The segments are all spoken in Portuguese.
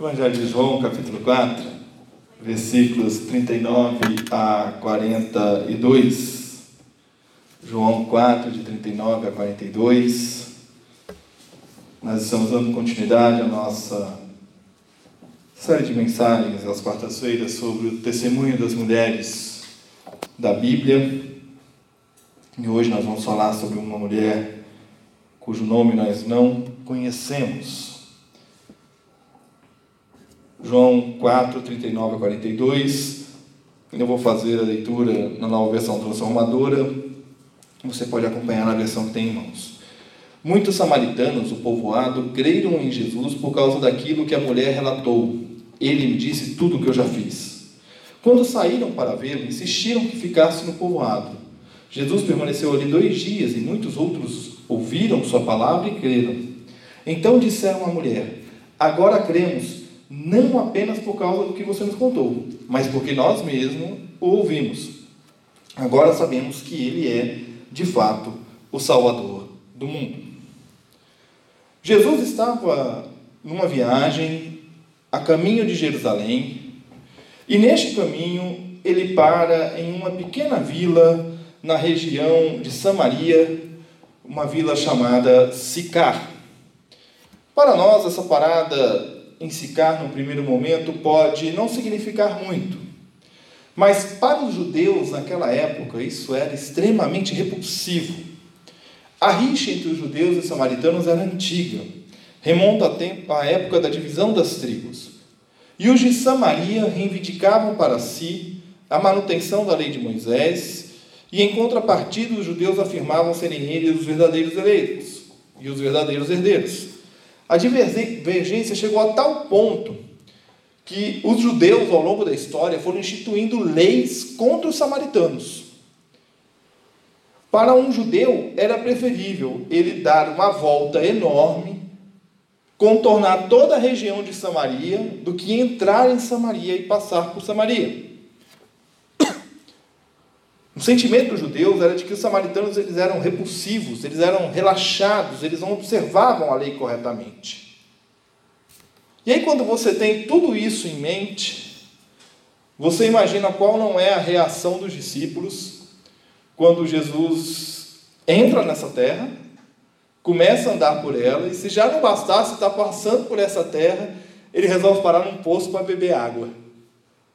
Evangelho de João, capítulo 4, versículos 39 a 42. João 4, de 39 a 42. Nós estamos dando continuidade à nossa série de mensagens às quartas-feiras sobre o testemunho das mulheres da Bíblia. E hoje nós vamos falar sobre uma mulher cujo nome nós não conhecemos. João 4, 39 a 42. Eu vou fazer a leitura na nova versão transformadora. Você pode acompanhar na versão que tem em mãos. Muitos samaritanos, o povoado, creram em Jesus por causa daquilo que a mulher relatou. Ele me disse tudo o que eu já fiz. Quando saíram para vê-lo, insistiram que ficasse no povoado. Jesus permaneceu ali dois dias e muitos outros ouviram sua palavra e creram. Então disseram à mulher: Agora cremos não apenas por causa do que você nos contou, mas porque nós mesmos o ouvimos. Agora sabemos que ele é, de fato, o Salvador do mundo. Jesus estava numa viagem a caminho de Jerusalém, e neste caminho ele para em uma pequena vila na região de Samaria, uma vila chamada Sicar. Para nós, essa parada em Sicar, no primeiro momento, pode não significar muito. Mas para os judeus naquela época, isso era extremamente repulsivo. A rixa entre os judeus e os samaritanos era antiga, remonta à época da divisão das tribos. E os de Samaria reivindicavam para si a manutenção da lei de Moisés, e em contrapartida os judeus afirmavam serem eles os verdadeiros eleitos e os verdadeiros herdeiros. A divergência chegou a tal ponto que os judeus, ao longo da história, foram instituindo leis contra os samaritanos. Para um judeu, era preferível ele dar uma volta enorme, contornar toda a região de Samaria, do que entrar em Samaria e passar por Samaria. O sentimento dos judeus era de que os samaritanos eles eram repulsivos, eles eram relaxados, eles não observavam a lei corretamente. E aí, quando você tem tudo isso em mente, você imagina qual não é a reação dos discípulos quando Jesus entra nessa terra, começa a andar por ela, e se já não bastasse estar passando por essa terra, ele resolve parar num poço para beber água,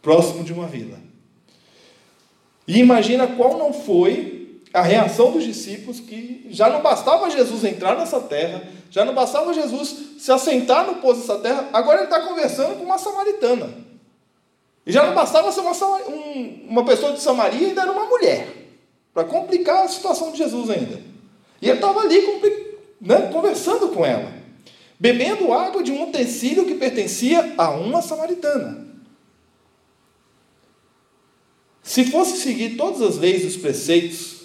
próximo de uma vila. E imagina qual não foi a reação dos discípulos que já não bastava Jesus entrar nessa terra, já não bastava Jesus se assentar no poço dessa terra, agora ele está conversando com uma samaritana. E já não bastava ser uma, um, uma pessoa de Samaria, ainda era uma mulher, para complicar a situação de Jesus ainda. E ele estava ali né, conversando com ela, bebendo água de um utensílio que pertencia a uma samaritana. Se fosse seguir todas as leis e os preceitos,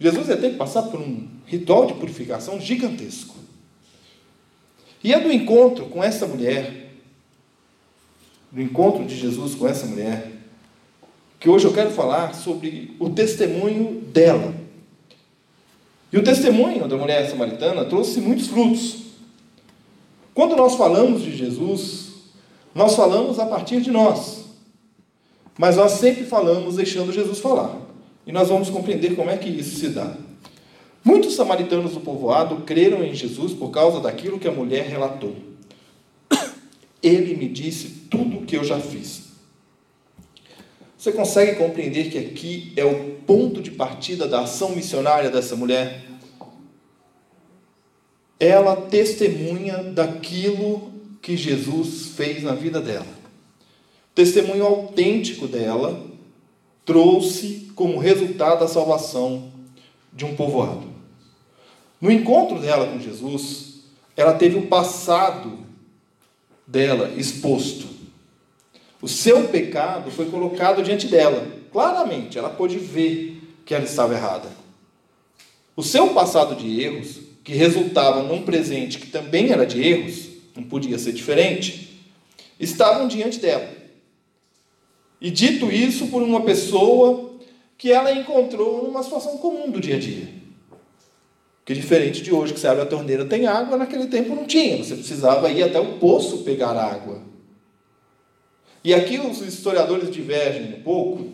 Jesus ia ter que passar por um ritual de purificação gigantesco. E é do encontro com essa mulher, do encontro de Jesus com essa mulher, que hoje eu quero falar sobre o testemunho dela. E o testemunho da mulher samaritana trouxe muitos frutos. Quando nós falamos de Jesus, nós falamos a partir de nós. Mas nós sempre falamos deixando Jesus falar. E nós vamos compreender como é que isso se dá. Muitos samaritanos do povoado creram em Jesus por causa daquilo que a mulher relatou. Ele me disse tudo o que eu já fiz. Você consegue compreender que aqui é o ponto de partida da ação missionária dessa mulher? Ela testemunha daquilo que Jesus fez na vida dela testemunho autêntico dela trouxe como resultado a salvação de um povoado. No encontro dela com Jesus, ela teve o passado dela exposto. O seu pecado foi colocado diante dela, claramente, ela pôde ver que ela estava errada. O seu passado de erros, que resultava num presente que também era de erros, não podia ser diferente, estavam diante dela. E dito isso por uma pessoa que ela encontrou numa situação comum do dia a dia. Que diferente de hoje, que você abre a torneira tem água, naquele tempo não tinha. Você precisava ir até o poço pegar água. E aqui os historiadores divergem um pouco,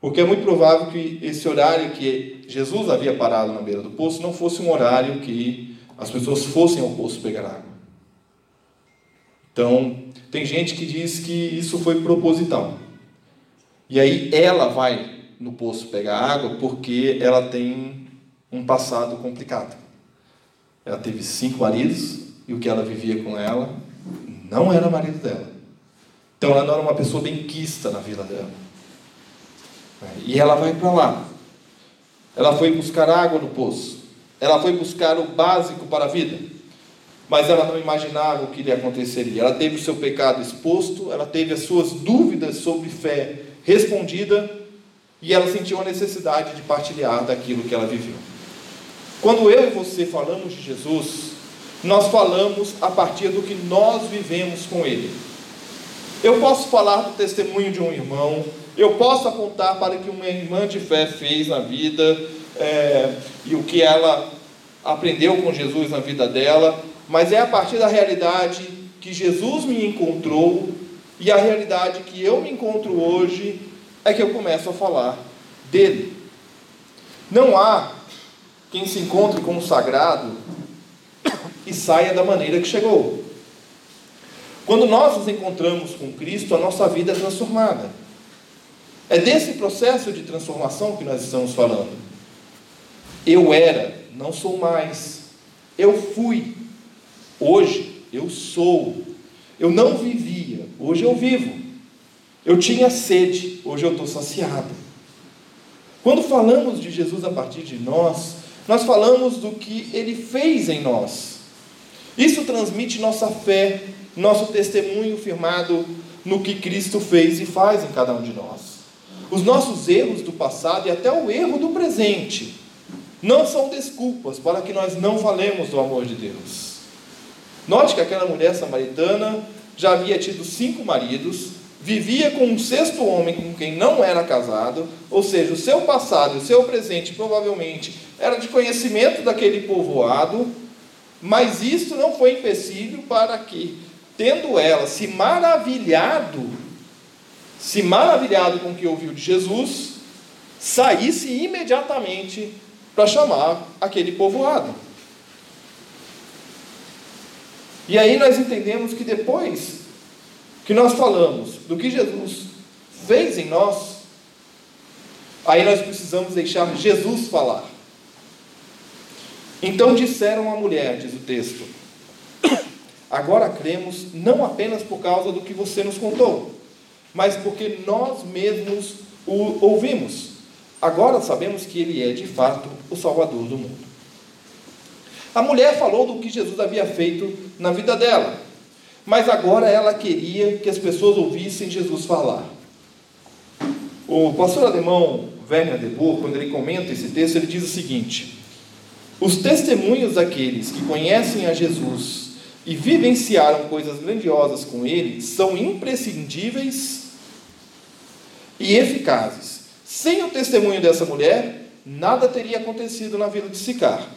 porque é muito provável que esse horário que Jesus havia parado na beira do poço não fosse um horário que as pessoas fossem ao poço pegar água. Então, tem gente que diz que isso foi proposital. E aí ela vai no poço pegar água porque ela tem um passado complicado. Ela teve cinco maridos e o que ela vivia com ela não era marido dela. Então ela não era uma pessoa bem quista na vida dela. E ela vai para lá. Ela foi buscar água no poço. Ela foi buscar o básico para a vida. Mas ela não imaginava o que lhe aconteceria. Ela teve o seu pecado exposto, ela teve as suas dúvidas sobre fé respondida e ela sentiu a necessidade de partilhar daquilo que ela viveu. Quando eu e você falamos de Jesus, nós falamos a partir do que nós vivemos com Ele. Eu posso falar do testemunho de um irmão, eu posso apontar para o que uma irmã de fé fez na vida é, e o que ela aprendeu com Jesus na vida dela, mas é a partir da realidade que Jesus me encontrou e a realidade que eu me encontro hoje é que eu começo a falar dele. Não há quem se encontre com o sagrado e saia da maneira que chegou. Quando nós nos encontramos com Cristo, a nossa vida é transformada. É desse processo de transformação que nós estamos falando. Eu era, não sou mais. Eu fui. Hoje eu sou. Eu não vivia, hoje eu vivo. Eu tinha sede, hoje eu estou saciado. Quando falamos de Jesus a partir de nós, nós falamos do que ele fez em nós. Isso transmite nossa fé, nosso testemunho firmado no que Cristo fez e faz em cada um de nós. Os nossos erros do passado e até o erro do presente não são desculpas para que nós não falemos do amor de Deus. Note que aquela mulher samaritana já havia tido cinco maridos, vivia com um sexto homem com quem não era casado, ou seja, o seu passado e o seu presente provavelmente era de conhecimento daquele povoado, mas isso não foi empecilho para que, tendo ela se maravilhado, se maravilhado com o que ouviu de Jesus, saísse imediatamente para chamar aquele povoado. E aí nós entendemos que depois que nós falamos do que Jesus fez em nós, aí nós precisamos deixar Jesus falar. Então disseram à mulher, diz o texto: Agora cremos não apenas por causa do que você nos contou, mas porque nós mesmos o ouvimos. Agora sabemos que ele é de fato o Salvador do mundo. A mulher falou do que Jesus havia feito na vida dela. Mas agora ela queria que as pessoas ouvissem Jesus falar. O pastor alemão Werner de Boer, quando ele comenta esse texto, ele diz o seguinte: Os testemunhos daqueles que conhecem a Jesus e vivenciaram coisas grandiosas com ele são imprescindíveis e eficazes. Sem o testemunho dessa mulher, nada teria acontecido na vila de Sicar.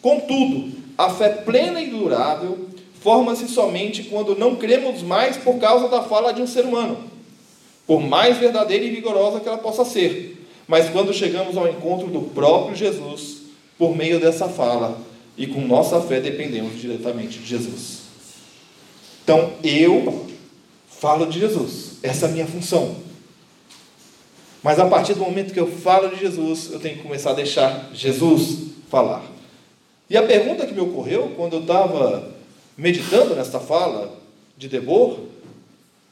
Contudo, a fé plena e durável forma-se somente quando não cremos mais por causa da fala de um ser humano, por mais verdadeira e vigorosa que ela possa ser, mas quando chegamos ao encontro do próprio Jesus, por meio dessa fala, e com nossa fé dependemos diretamente de Jesus. Então, eu falo de Jesus, essa é a minha função. Mas a partir do momento que eu falo de Jesus, eu tenho que começar a deixar Jesus falar. E a pergunta que me ocorreu quando eu estava meditando nesta fala de Debor,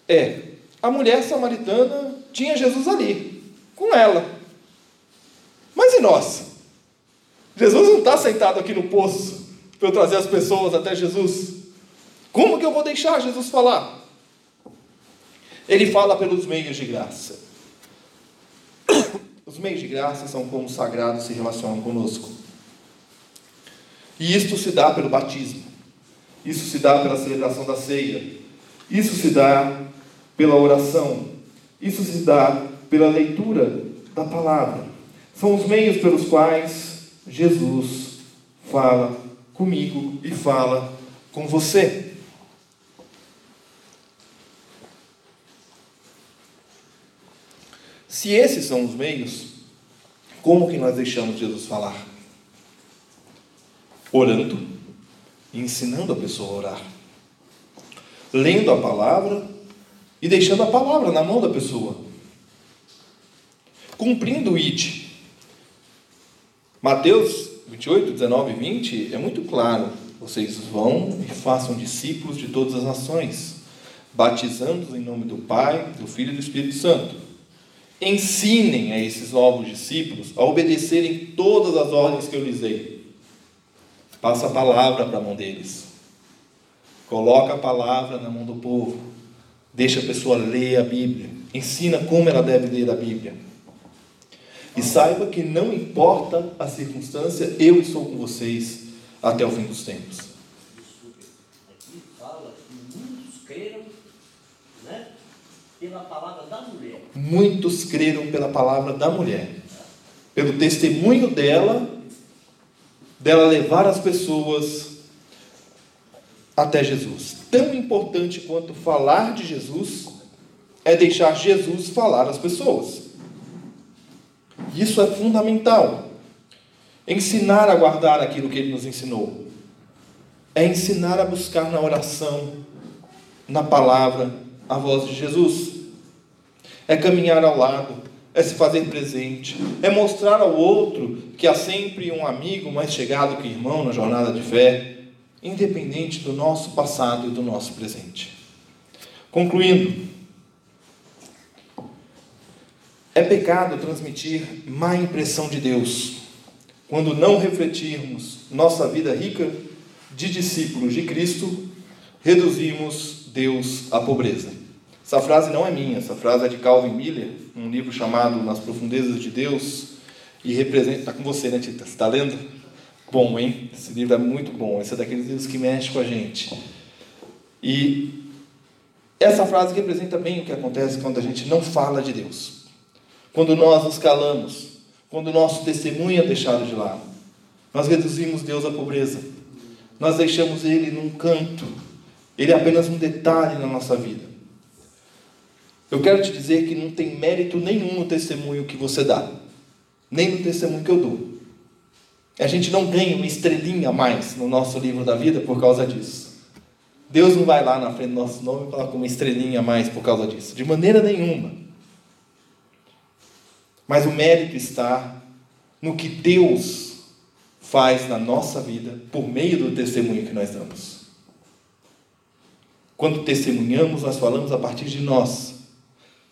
é: a mulher samaritana tinha Jesus ali, com ela. Mas e nós? Jesus não está sentado aqui no poço para eu trazer as pessoas até Jesus. Como que eu vou deixar Jesus falar? Ele fala pelos meios de graça. Os meios de graça são como os sagrados se relacionam conosco. E isto se dá pelo batismo. Isso se dá pela celebração da ceia. Isso se dá pela oração. Isso se dá pela leitura da palavra. São os meios pelos quais Jesus fala comigo e fala com você. Se esses são os meios, como que nós deixamos Jesus falar? Orando ensinando a pessoa a orar. Lendo a palavra e deixando a palavra na mão da pessoa. Cumprindo o IT. Mateus 28, 19 e 20 é muito claro. Vocês vão e façam discípulos de todas as nações, batizando-os em nome do Pai, do Filho e do Espírito Santo. Ensinem a esses novos discípulos a obedecerem todas as ordens que eu lhes dei. Passa a palavra para a mão deles. Coloca a palavra na mão do povo. Deixa a pessoa ler a Bíblia. Ensina como ela deve ler a Bíblia. E saiba que não importa a circunstância, eu estou com vocês até o fim dos tempos. Aqui fala que muitos creram né, pela palavra da mulher. Muitos creram pela palavra da mulher, pelo testemunho dela, dela levar as pessoas até Jesus. Tão importante quanto falar de Jesus é deixar Jesus falar às pessoas. Isso é fundamental. Ensinar a guardar aquilo que ele nos ensinou. É ensinar a buscar na oração, na palavra, a voz de Jesus. É caminhar ao lado, é se fazer presente, é mostrar ao outro que há sempre um amigo mais chegado que irmão na jornada de fé, independente do nosso passado e do nosso presente. Concluindo, é pecado transmitir má impressão de Deus quando não refletirmos nossa vida rica de discípulos de Cristo, reduzimos Deus à pobreza. Essa frase não é minha, essa frase é de Calvin Miller, um livro chamado Nas Profundezas de Deus, e representa. Está com você, né, Tita? Você está lendo? Bom, hein? Esse livro é muito bom. Esse é daqueles livros que mexe com a gente. E essa frase representa bem o que acontece quando a gente não fala de Deus quando nós nos calamos, quando o nosso testemunho é deixado de lado. Nós reduzimos Deus à pobreza. Nós deixamos Ele num canto. Ele é apenas um detalhe na nossa vida. Eu quero te dizer que não tem mérito nenhum no testemunho que você dá, nem no testemunho que eu dou. A gente não ganha uma estrelinha a mais no nosso livro da vida por causa disso. Deus não vai lá na frente do nosso nome e coloca uma estrelinha a mais por causa disso. De maneira nenhuma. Mas o mérito está no que Deus faz na nossa vida por meio do testemunho que nós damos. Quando testemunhamos, nós falamos a partir de nós.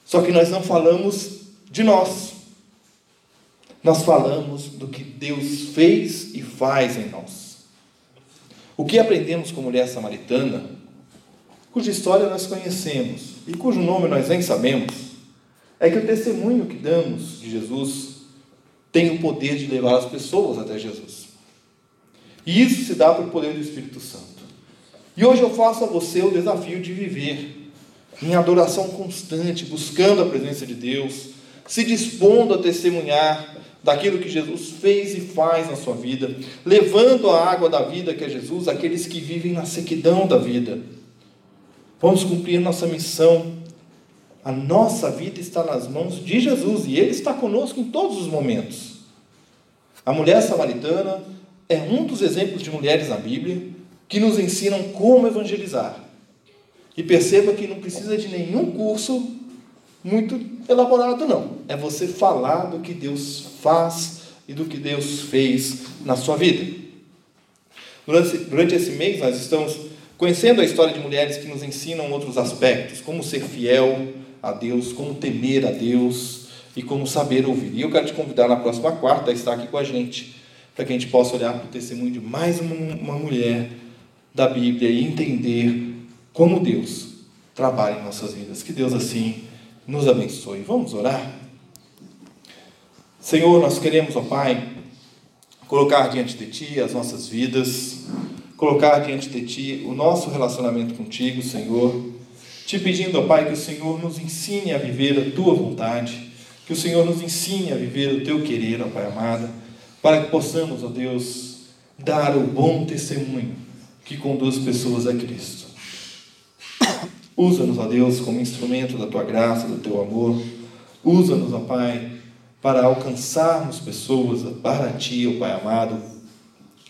Só que nós não falamos de nós. Nós falamos do que Deus fez e faz em nós. O que aprendemos com a mulher samaritana, cuja história nós conhecemos e cujo nome nós nem sabemos, é que o testemunho que damos de Jesus tem o poder de levar as pessoas até Jesus. E isso se dá pelo poder do Espírito Santo. E hoje eu faço a você o desafio de viver em adoração constante, buscando a presença de Deus, se dispondo a testemunhar daquilo que Jesus fez e faz na sua vida, levando a água da vida que é Jesus àqueles que vivem na sequidão da vida. Vamos cumprir nossa missão a nossa vida está nas mãos de Jesus e Ele está conosco em todos os momentos. A mulher samaritana é um dos exemplos de mulheres na Bíblia que nos ensinam como evangelizar. E perceba que não precisa de nenhum curso muito elaborado, não. É você falar do que Deus faz e do que Deus fez na sua vida. Durante, durante esse mês, nós estamos conhecendo a história de mulheres que nos ensinam outros aspectos, como ser fiel, a Deus, como temer a Deus e como saber ouvir. E eu quero te convidar na próxima quarta a estar aqui com a gente, para que a gente possa olhar para o testemunho de mais uma, uma mulher da Bíblia e entender como Deus trabalha em nossas vidas. Que Deus assim nos abençoe. Vamos orar? Senhor, nós queremos, ó Pai, colocar diante de Ti as nossas vidas, colocar diante de Ti o nosso relacionamento contigo, Senhor, te pedindo, ó Pai, que o Senhor nos ensine a viver a Tua vontade, que o Senhor nos ensine a viver o Teu querer, ó Pai amado, para que possamos, ó Deus, dar o bom testemunho que conduz pessoas a Cristo. Usa-nos, ó Deus, como instrumento da Tua graça, do Teu amor. Usa-nos, ó Pai, para alcançarmos pessoas para Ti, ó Pai amado,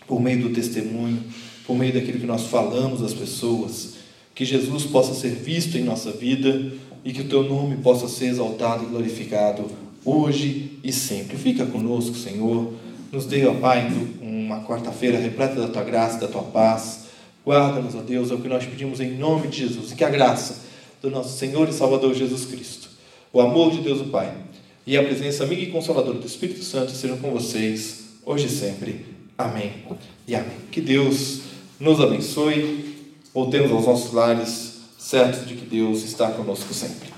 por meio do testemunho, por meio daquilo que nós falamos às pessoas, que Jesus possa ser visto em nossa vida e que o Teu nome possa ser exaltado e glorificado hoje e sempre. Fica conosco, Senhor. Nos dê, ó Pai, uma quarta-feira repleta da Tua graça da Tua paz. Guarda-nos, ó Deus, é o que nós pedimos em nome de Jesus. E que a graça do nosso Senhor e Salvador Jesus Cristo, o amor de Deus o Pai e a presença amiga e consoladora do Espírito Santo sejam com vocês, hoje e sempre. Amém e amém. Que Deus nos abençoe. Voltemos aos nossos lares, certos de que Deus está conosco sempre.